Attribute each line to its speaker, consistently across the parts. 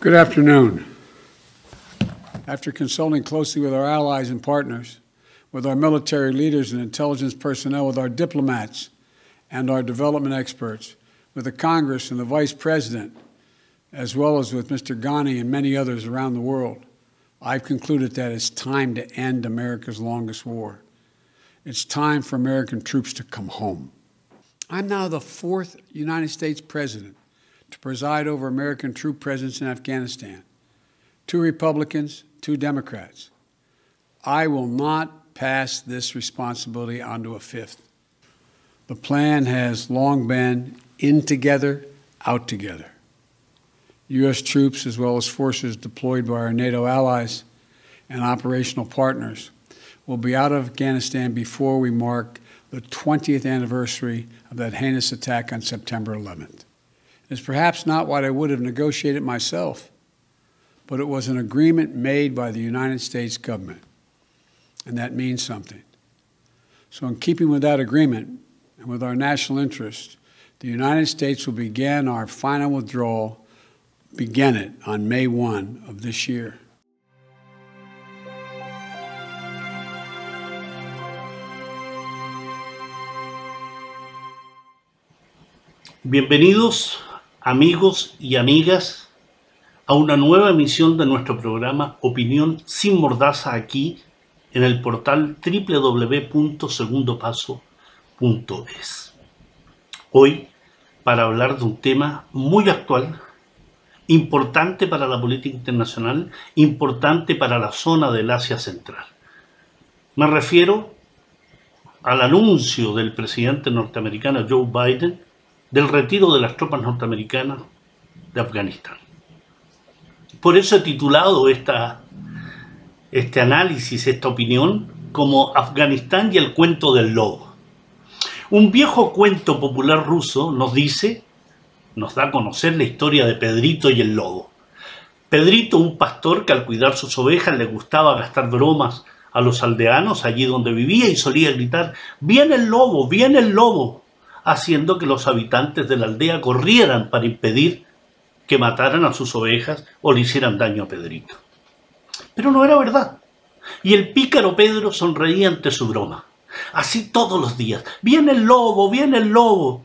Speaker 1: Good afternoon. After consulting closely with our allies and partners, with our military leaders and intelligence personnel, with our diplomats and our development experts, with the Congress and the Vice President, as well as with Mr. Ghani and many others around the world, I've concluded that it's time to end America's longest war. It's time for American troops to come home. I'm now the fourth United States President to preside over American troop presence in Afghanistan. Two Republicans, two Democrats. I will not pass this responsibility onto a fifth. The plan has long been in together, out together. U.S. troops, as well as forces deployed by our NATO allies and operational partners, will be out of Afghanistan before we mark the 20th anniversary of that heinous attack on September 11th. It's perhaps not what I would have negotiated myself, but it was an agreement made by the United States government, and that means something. So, in keeping with that agreement and with our national interest, the United States will begin our final withdrawal, begin it on May 1 of this year.
Speaker 2: Bienvenidos amigos y amigas a una nueva emisión de nuestro programa Opinión sin Mordaza aquí en el portal www.segundopaso.es. Hoy para hablar de un tema muy actual, importante para la política internacional, importante para la zona del Asia Central. Me refiero al anuncio del presidente norteamericano Joe Biden del retiro de las tropas norteamericanas de Afganistán. Por eso he titulado esta, este análisis, esta opinión, como Afganistán y el cuento del lobo. Un viejo cuento popular ruso nos dice, nos da a conocer la historia de Pedrito y el lobo. Pedrito, un pastor que al cuidar sus ovejas le gustaba gastar bromas a los aldeanos allí donde vivía y solía gritar, viene el lobo, viene el lobo haciendo que los habitantes de la aldea corrieran para impedir que mataran a sus ovejas o le hicieran daño a Pedrito. Pero no era verdad. Y el pícaro Pedro sonreía ante su broma. Así todos los días. Viene el lobo, viene el lobo.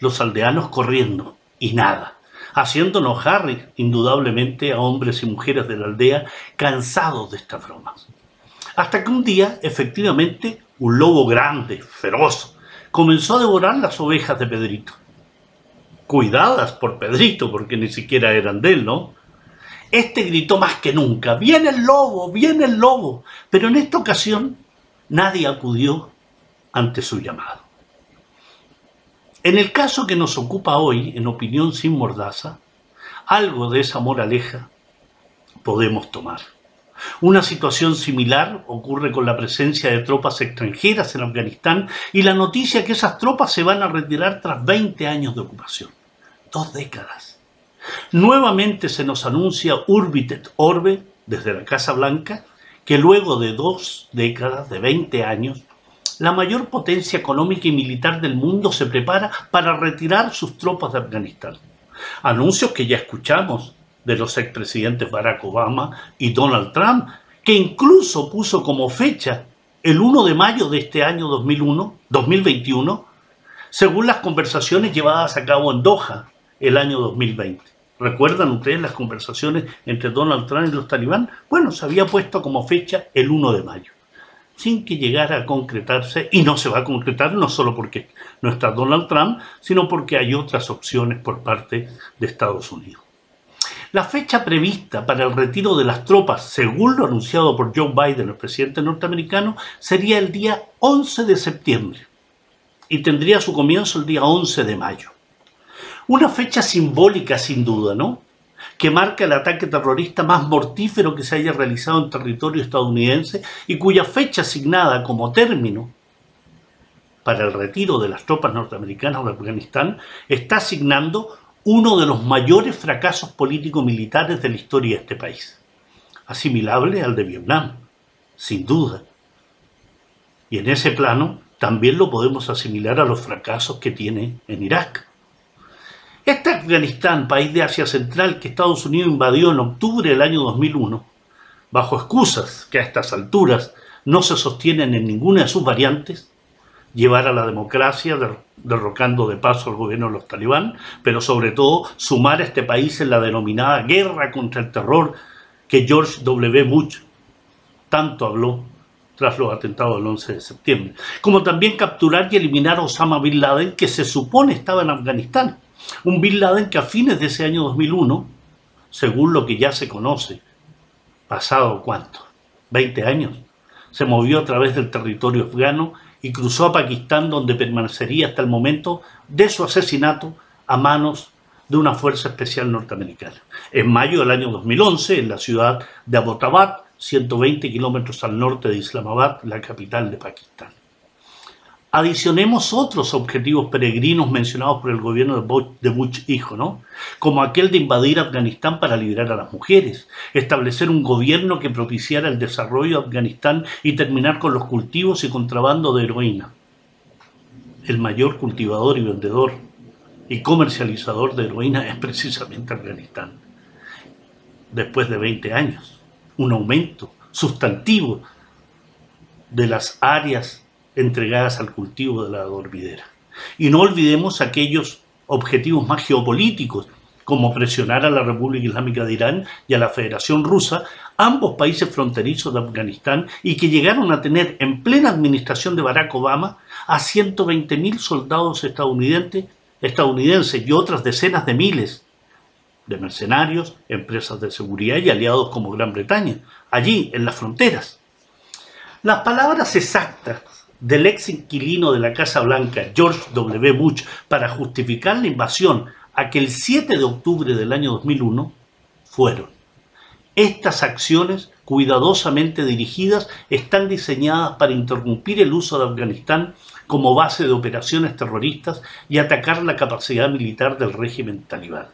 Speaker 2: Los aldeanos corriendo. Y nada. Haciendo enojar indudablemente a hombres y mujeres de la aldea cansados de estas bromas. Hasta que un día, efectivamente, un lobo grande, feroz, comenzó a devorar las ovejas de Pedrito. Cuidadas por Pedrito, porque ni siquiera eran de él, ¿no? Este gritó más que nunca, viene el lobo, viene el lobo. Pero en esta ocasión nadie acudió ante su llamado. En el caso que nos ocupa hoy, en opinión sin mordaza, algo de esa moraleja podemos tomar. Una situación similar ocurre con la presencia de tropas extranjeras en Afganistán y la noticia que esas tropas se van a retirar tras 20 años de ocupación. Dos décadas. Nuevamente se nos anuncia Urbitet Orbe desde la Casa Blanca que luego de dos décadas, de 20 años, la mayor potencia económica y militar del mundo se prepara para retirar sus tropas de Afganistán. Anuncios que ya escuchamos de los expresidentes Barack Obama y Donald Trump, que incluso puso como fecha el 1 de mayo de este año 2001, 2021, según las conversaciones llevadas a cabo en Doha el año 2020. ¿Recuerdan ustedes las conversaciones entre Donald Trump y los talibán? Bueno, se había puesto como fecha el 1 de mayo, sin que llegara a concretarse, y no se va a concretar no solo porque no está Donald Trump, sino porque hay otras opciones por parte de Estados Unidos. La fecha prevista para el retiro de las tropas, según lo anunciado por Joe Biden, el presidente norteamericano, sería el día 11 de septiembre y tendría su comienzo el día 11 de mayo. Una fecha simbólica sin duda, ¿no? Que marca el ataque terrorista más mortífero que se haya realizado en territorio estadounidense y cuya fecha asignada como término para el retiro de las tropas norteamericanas de Afganistán está asignando uno de los mayores fracasos político-militares de la historia de este país, asimilable al de Vietnam, sin duda. Y en ese plano también lo podemos asimilar a los fracasos que tiene en Irak. Este Afganistán, país de Asia Central que Estados Unidos invadió en octubre del año 2001, bajo excusas que a estas alturas no se sostienen en ninguna de sus variantes, llevar a la democracia, derrocando de paso al gobierno de los talibán, pero sobre todo sumar a este país en la denominada guerra contra el terror que George W. Bush tanto habló tras los atentados del 11 de septiembre, como también capturar y eliminar a Osama Bin Laden, que se supone estaba en Afganistán, un Bin Laden que a fines de ese año 2001, según lo que ya se conoce, pasado cuánto, 20 años, se movió a través del territorio afgano y cruzó a Pakistán donde permanecería hasta el momento de su asesinato a manos de una fuerza especial norteamericana. En mayo del año 2011, en la ciudad de Abbottabad, 120 kilómetros al norte de Islamabad, la capital de Pakistán. Adicionemos otros objetivos peregrinos mencionados por el gobierno de Bush hijo, ¿no? Como aquel de invadir Afganistán para liberar a las mujeres, establecer un gobierno que propiciara el desarrollo de Afganistán y terminar con los cultivos y contrabando de heroína. El mayor cultivador y vendedor y comercializador de heroína es precisamente Afganistán. Después de 20 años, un aumento sustantivo de las áreas entregadas al cultivo de la dormidera. Y no olvidemos aquellos objetivos más geopolíticos, como presionar a la República Islámica de Irán y a la Federación Rusa, ambos países fronterizos de Afganistán, y que llegaron a tener en plena administración de Barack Obama a 120.000 soldados estadounidenses, estadounidenses y otras decenas de miles de mercenarios, empresas de seguridad y aliados como Gran Bretaña, allí en las fronteras. Las palabras exactas del ex inquilino de la Casa Blanca, George W. Bush, para justificar la invasión aquel 7 de octubre del año 2001 fueron estas acciones cuidadosamente dirigidas están diseñadas para interrumpir el uso de Afganistán como base de operaciones terroristas y atacar la capacidad militar del régimen talibán.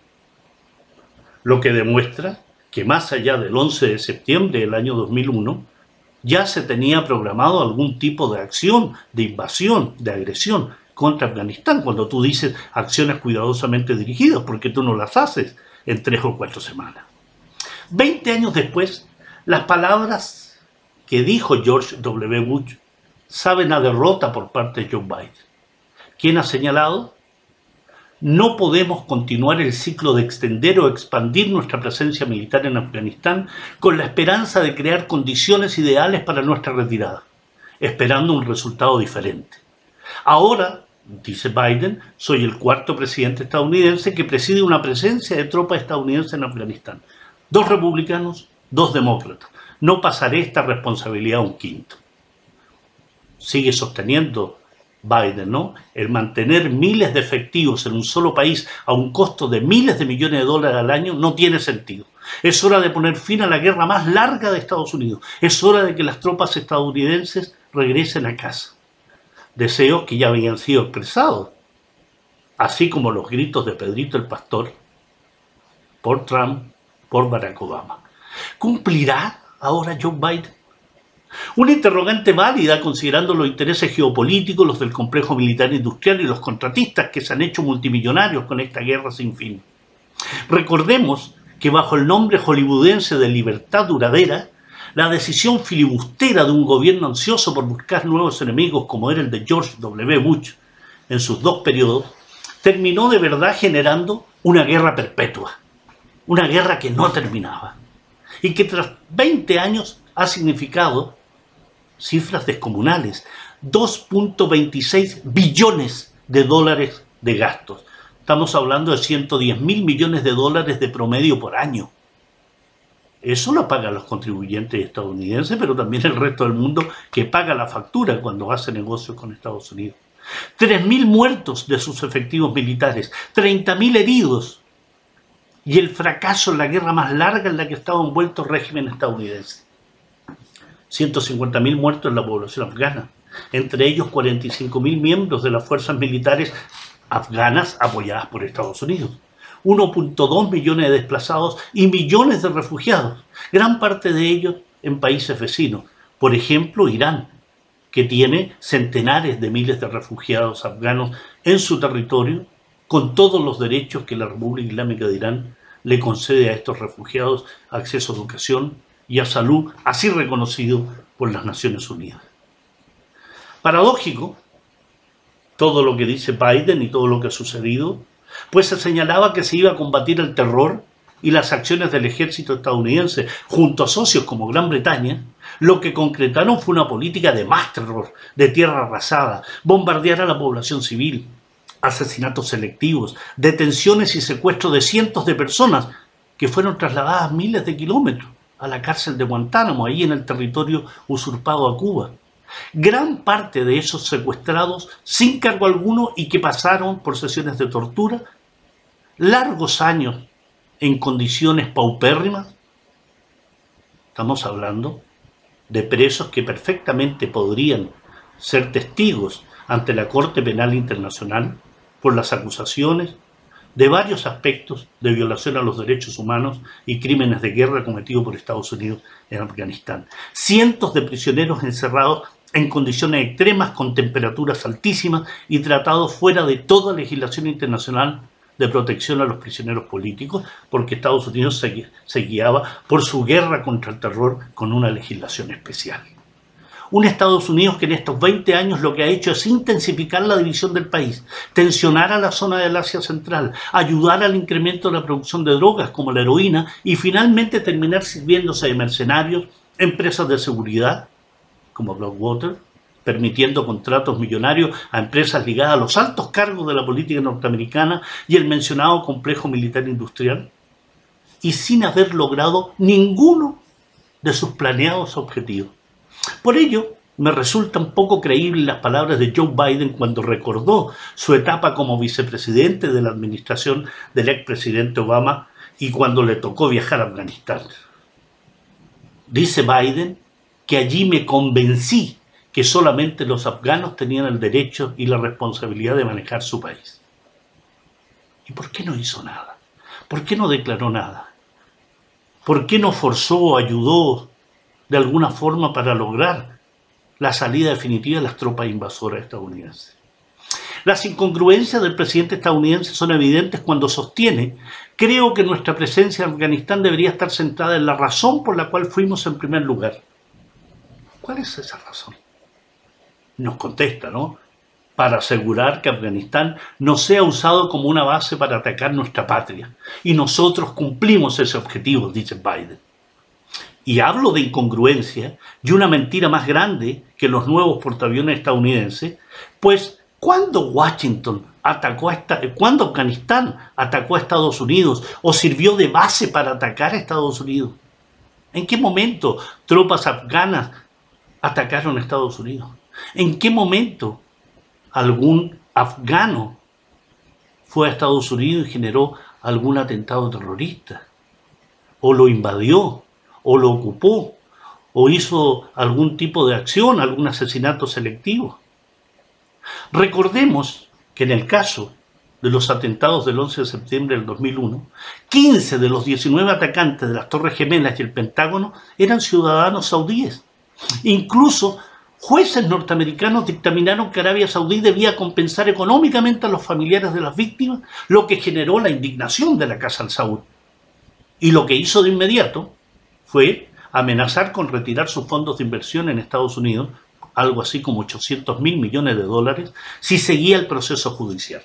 Speaker 2: Lo que demuestra que más allá del 11 de septiembre del año 2001, ya se tenía programado algún tipo de acción, de invasión, de agresión contra Afganistán, cuando tú dices acciones cuidadosamente dirigidas, porque tú no las haces en tres o cuatro semanas. Veinte años después, las palabras que dijo George W. Bush saben a derrota por parte de Joe Biden. ¿Quién ha señalado? No podemos continuar el ciclo de extender o expandir nuestra presencia militar en Afganistán con la esperanza de crear condiciones ideales para nuestra retirada, esperando un resultado diferente. Ahora, dice Biden, soy el cuarto presidente estadounidense que preside una presencia de tropas estadounidenses en Afganistán. Dos republicanos, dos demócratas. No pasaré esta responsabilidad a un quinto. Sigue sosteniendo Biden, ¿no? El mantener miles de efectivos en un solo país a un costo de miles de millones de dólares al año no tiene sentido. Es hora de poner fin a la guerra más larga de Estados Unidos. Es hora de que las tropas estadounidenses regresen a casa. Deseos que ya habían sido expresados, así como los gritos de Pedrito el Pastor por Trump, por Barack Obama. ¿Cumplirá ahora Joe Biden? Una interrogante válida considerando los intereses geopolíticos, los del complejo militar industrial y los contratistas que se han hecho multimillonarios con esta guerra sin fin. Recordemos que bajo el nombre hollywoodense de libertad duradera, la decisión filibustera de un gobierno ansioso por buscar nuevos enemigos como era el de George W. Bush en sus dos periodos, terminó de verdad generando una guerra perpetua, una guerra que no terminaba y que tras 20 años ha significado cifras descomunales, 2.26 billones de dólares de gastos. Estamos hablando de 110 mil millones de dólares de promedio por año. Eso lo pagan los contribuyentes estadounidenses, pero también el resto del mundo que paga la factura cuando hace negocios con Estados Unidos. 3.000 muertos de sus efectivos militares, 30.000 heridos y el fracaso en la guerra más larga en la que estaba envuelto el régimen estadounidense. 150.000 muertos en la población afgana, entre ellos 45.000 miembros de las fuerzas militares afganas apoyadas por Estados Unidos. 1.2 millones de desplazados y millones de refugiados, gran parte de ellos en países vecinos, por ejemplo Irán, que tiene centenares de miles de refugiados afganos en su territorio con todos los derechos que la República Islámica de Irán le concede a estos refugiados acceso a educación y a salud, así reconocido por las Naciones Unidas. Paradójico, todo lo que dice Biden y todo lo que ha sucedido, pues se señalaba que se iba a combatir el terror y las acciones del ejército estadounidense junto a socios como Gran Bretaña, lo que concretaron fue una política de más terror, de tierra arrasada, bombardear a la población civil, asesinatos selectivos, detenciones y secuestros de cientos de personas que fueron trasladadas miles de kilómetros a la cárcel de Guantánamo, ahí en el territorio usurpado a Cuba. Gran parte de esos secuestrados sin cargo alguno y que pasaron por sesiones de tortura, largos años en condiciones paupérrimas, estamos hablando de presos que perfectamente podrían ser testigos ante la Corte Penal Internacional por las acusaciones de varios aspectos de violación a los derechos humanos y crímenes de guerra cometidos por Estados Unidos en Afganistán. Cientos de prisioneros encerrados en condiciones extremas con temperaturas altísimas y tratados fuera de toda legislación internacional de protección a los prisioneros políticos, porque Estados Unidos se, guiaba por su guerra contra el terror con una legislación especial. Un Estados Unidos que en estos 20 años lo que ha hecho es intensificar la división del país, tensionar a la zona del Asia Central, ayudar al incremento de la producción de drogas como la heroína y finalmente terminar sirviéndose de mercenarios, empresas de seguridad como Blackwater, permitiendo contratos millonarios a empresas ligadas a los altos cargos de la política norteamericana y el mencionado complejo militar industrial, y sin haber logrado ninguno de sus planeados objetivos. Por ello, me resultan poco creíbles las palabras de Joe Biden cuando recordó su etapa como vicepresidente de la administración del expresidente Obama y cuando le tocó viajar a Afganistán. Dice Biden que allí me convencí que solamente los afganos tenían el derecho y la responsabilidad de manejar su país. ¿Y por qué no hizo nada? ¿Por qué no declaró nada? ¿Por qué no forzó ayudó de alguna forma para lograr la salida definitiva de las tropas invasoras estadounidenses. Las incongruencias del presidente estadounidense son evidentes cuando sostiene, creo que nuestra presencia en Afganistán debería estar centrada en la razón por la cual fuimos en primer lugar. ¿Cuál es esa razón? Nos contesta, ¿no? Para asegurar que Afganistán no sea usado como una base para atacar nuestra patria. Y nosotros cumplimos ese objetivo, dice Biden. Y hablo de incongruencia y una mentira más grande que los nuevos portaaviones estadounidenses, pues cuando Washington atacó a esta, cuando Afganistán atacó a Estados Unidos o sirvió de base para atacar a Estados Unidos. ¿En qué momento tropas afganas atacaron a Estados Unidos? ¿En qué momento algún afgano fue a Estados Unidos y generó algún atentado terrorista? ¿O lo invadió? O lo ocupó o hizo algún tipo de acción, algún asesinato selectivo. Recordemos que en el caso de los atentados del 11 de septiembre del 2001, 15 de los 19 atacantes de las Torres Gemelas y el Pentágono eran ciudadanos saudíes. Incluso jueces norteamericanos dictaminaron que Arabia Saudí debía compensar económicamente a los familiares de las víctimas, lo que generó la indignación de la Casa al Saud. Y lo que hizo de inmediato fue amenazar con retirar sus fondos de inversión en Estados Unidos, algo así como 800 mil millones de dólares, si seguía el proceso judicial.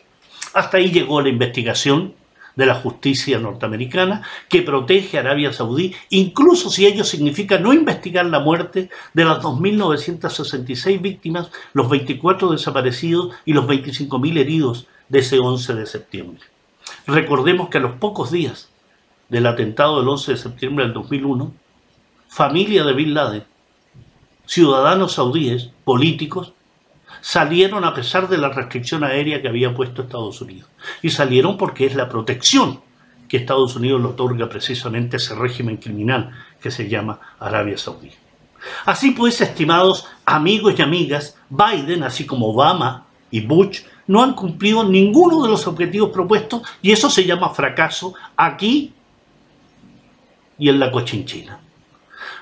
Speaker 2: Hasta ahí llegó la investigación de la justicia norteamericana que protege a Arabia Saudí, incluso si ello significa no investigar la muerte de las 2.966 víctimas, los 24 desaparecidos y los 25.000 heridos de ese 11 de septiembre. Recordemos que a los pocos días del atentado del 11 de septiembre del 2001, familia de Bin Laden, ciudadanos saudíes, políticos, salieron a pesar de la restricción aérea que había puesto Estados Unidos. Y salieron porque es la protección que Estados Unidos le otorga precisamente a ese régimen criminal que se llama Arabia Saudí. Así pues, estimados amigos y amigas, Biden, así como Obama y Bush, no han cumplido ninguno de los objetivos propuestos y eso se llama fracaso aquí y en la cochinchina.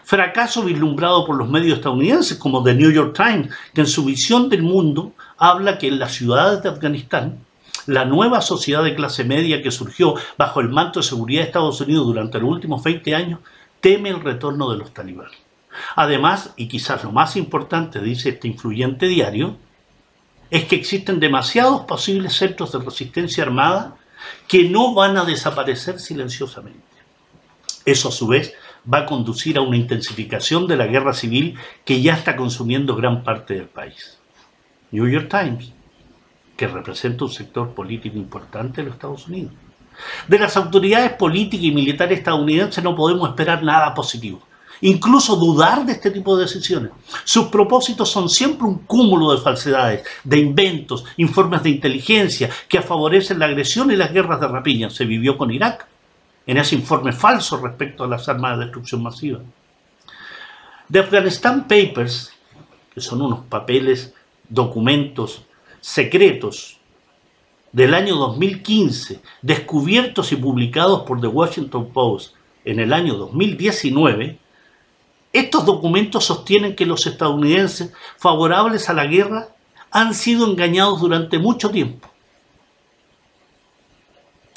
Speaker 2: Fracaso vislumbrado por los medios estadounidenses como The New York Times, que en su visión del mundo habla que en las ciudades de Afganistán la nueva sociedad de clase media que surgió bajo el manto de seguridad de Estados Unidos durante los últimos 20 años, teme el retorno de los talibanes. Además, y quizás lo más importante, dice este influyente diario, es que existen demasiados posibles centros de resistencia armada que no van a desaparecer silenciosamente. Eso a su vez va a conducir a una intensificación de la guerra civil que ya está consumiendo gran parte del país. New York Times, que representa un sector político importante de los Estados Unidos. De las autoridades políticas y militares estadounidenses no podemos esperar nada positivo incluso dudar de este tipo de decisiones. Sus propósitos son siempre un cúmulo de falsedades, de inventos, informes de inteligencia que favorecen la agresión y las guerras de rapiña. Se vivió con Irak en ese informe falso respecto a las armas de destrucción masiva. The Afghanistan Papers, que son unos papeles, documentos secretos del año 2015, descubiertos y publicados por The Washington Post en el año 2019, estos documentos sostienen que los estadounidenses favorables a la guerra han sido engañados durante mucho tiempo.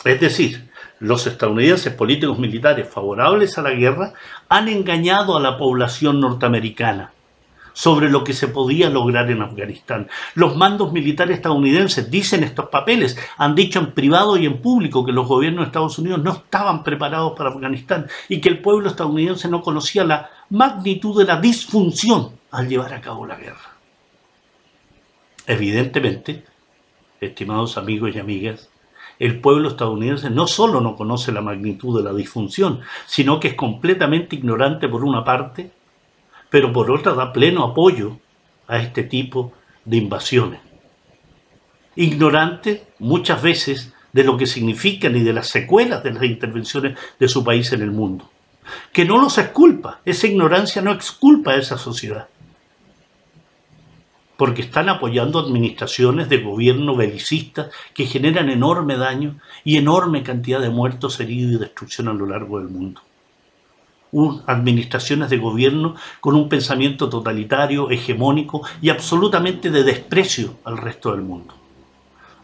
Speaker 2: Es decir, los estadounidenses políticos militares favorables a la guerra han engañado a la población norteamericana sobre lo que se podía lograr en Afganistán. Los mandos militares estadounidenses dicen estos papeles, han dicho en privado y en público que los gobiernos de Estados Unidos no estaban preparados para Afganistán y que el pueblo estadounidense no conocía la magnitud de la disfunción al llevar a cabo la guerra. Evidentemente, estimados amigos y amigas, el pueblo estadounidense no solo no conoce la magnitud de la disfunción, sino que es completamente ignorante por una parte pero por otra da pleno apoyo a este tipo de invasiones. Ignorante muchas veces de lo que significan y de las secuelas de las intervenciones de su país en el mundo. Que no los exculpa, esa ignorancia no exculpa a esa sociedad. Porque están apoyando administraciones de gobierno belicistas que generan enorme daño y enorme cantidad de muertos, heridos y destrucción a lo largo del mundo administraciones de gobierno con un pensamiento totalitario, hegemónico y absolutamente de desprecio al resto del mundo.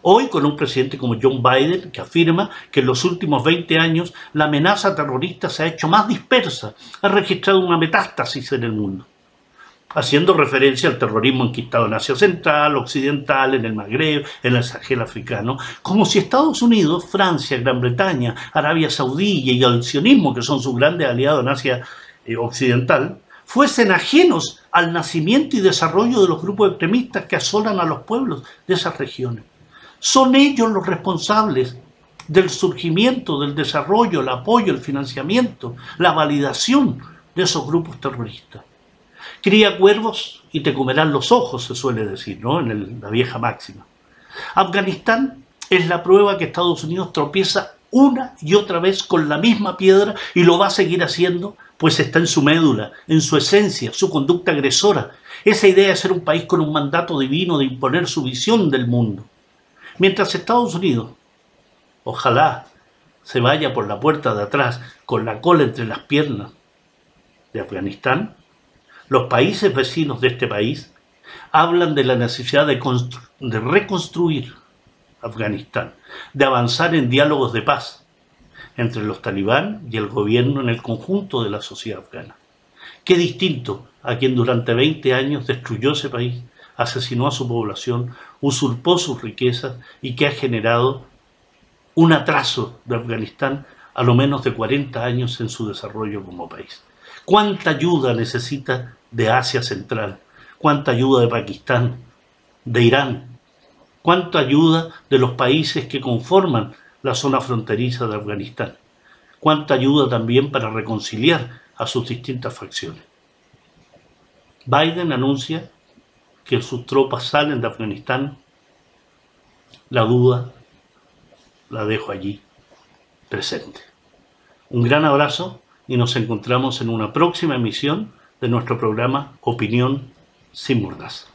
Speaker 2: Hoy con un presidente como John Biden que afirma que en los últimos 20 años la amenaza terrorista se ha hecho más dispersa, ha registrado una metástasis en el mundo haciendo referencia al terrorismo enquistado en Asia Central, Occidental, en el Magreb, en el Sahel africano, como si Estados Unidos, Francia, Gran Bretaña, Arabia Saudí y el sionismo, que son sus grandes aliados en Asia eh, Occidental, fuesen ajenos al nacimiento y desarrollo de los grupos extremistas que asolan a los pueblos de esas regiones. Son ellos los responsables del surgimiento, del desarrollo, el apoyo, el financiamiento, la validación de esos grupos terroristas. Cría cuervos y te comerán los ojos, se suele decir, ¿no? En la vieja máxima. Afganistán es la prueba que Estados Unidos tropieza una y otra vez con la misma piedra y lo va a seguir haciendo, pues está en su médula, en su esencia, su conducta agresora, esa idea de ser un país con un mandato divino de imponer su visión del mundo. Mientras Estados Unidos, ojalá se vaya por la puerta de atrás con la cola entre las piernas de Afganistán, los países vecinos de este país hablan de la necesidad de, reconstruir Afganistán, de avanzar en diálogos de paz entre los talibán y el gobierno en el conjunto de la sociedad afgana. Qué distinto a quien durante 20 años destruyó ese país, asesinó a su población, usurpó sus riquezas y que ha generado un atraso de Afganistán a lo menos de 40 años en su desarrollo como país. ¿Cuánta ayuda necesita de Asia Central, cuánta ayuda de Pakistán, de Irán, cuánta ayuda de los países que conforman la zona fronteriza de Afganistán, cuánta ayuda también para reconciliar a sus distintas facciones. Biden anuncia que sus tropas salen de Afganistán, la duda la dejo allí presente. Un gran abrazo y nos encontramos en una próxima emisión de nuestro programa Opinión sin Mordaza.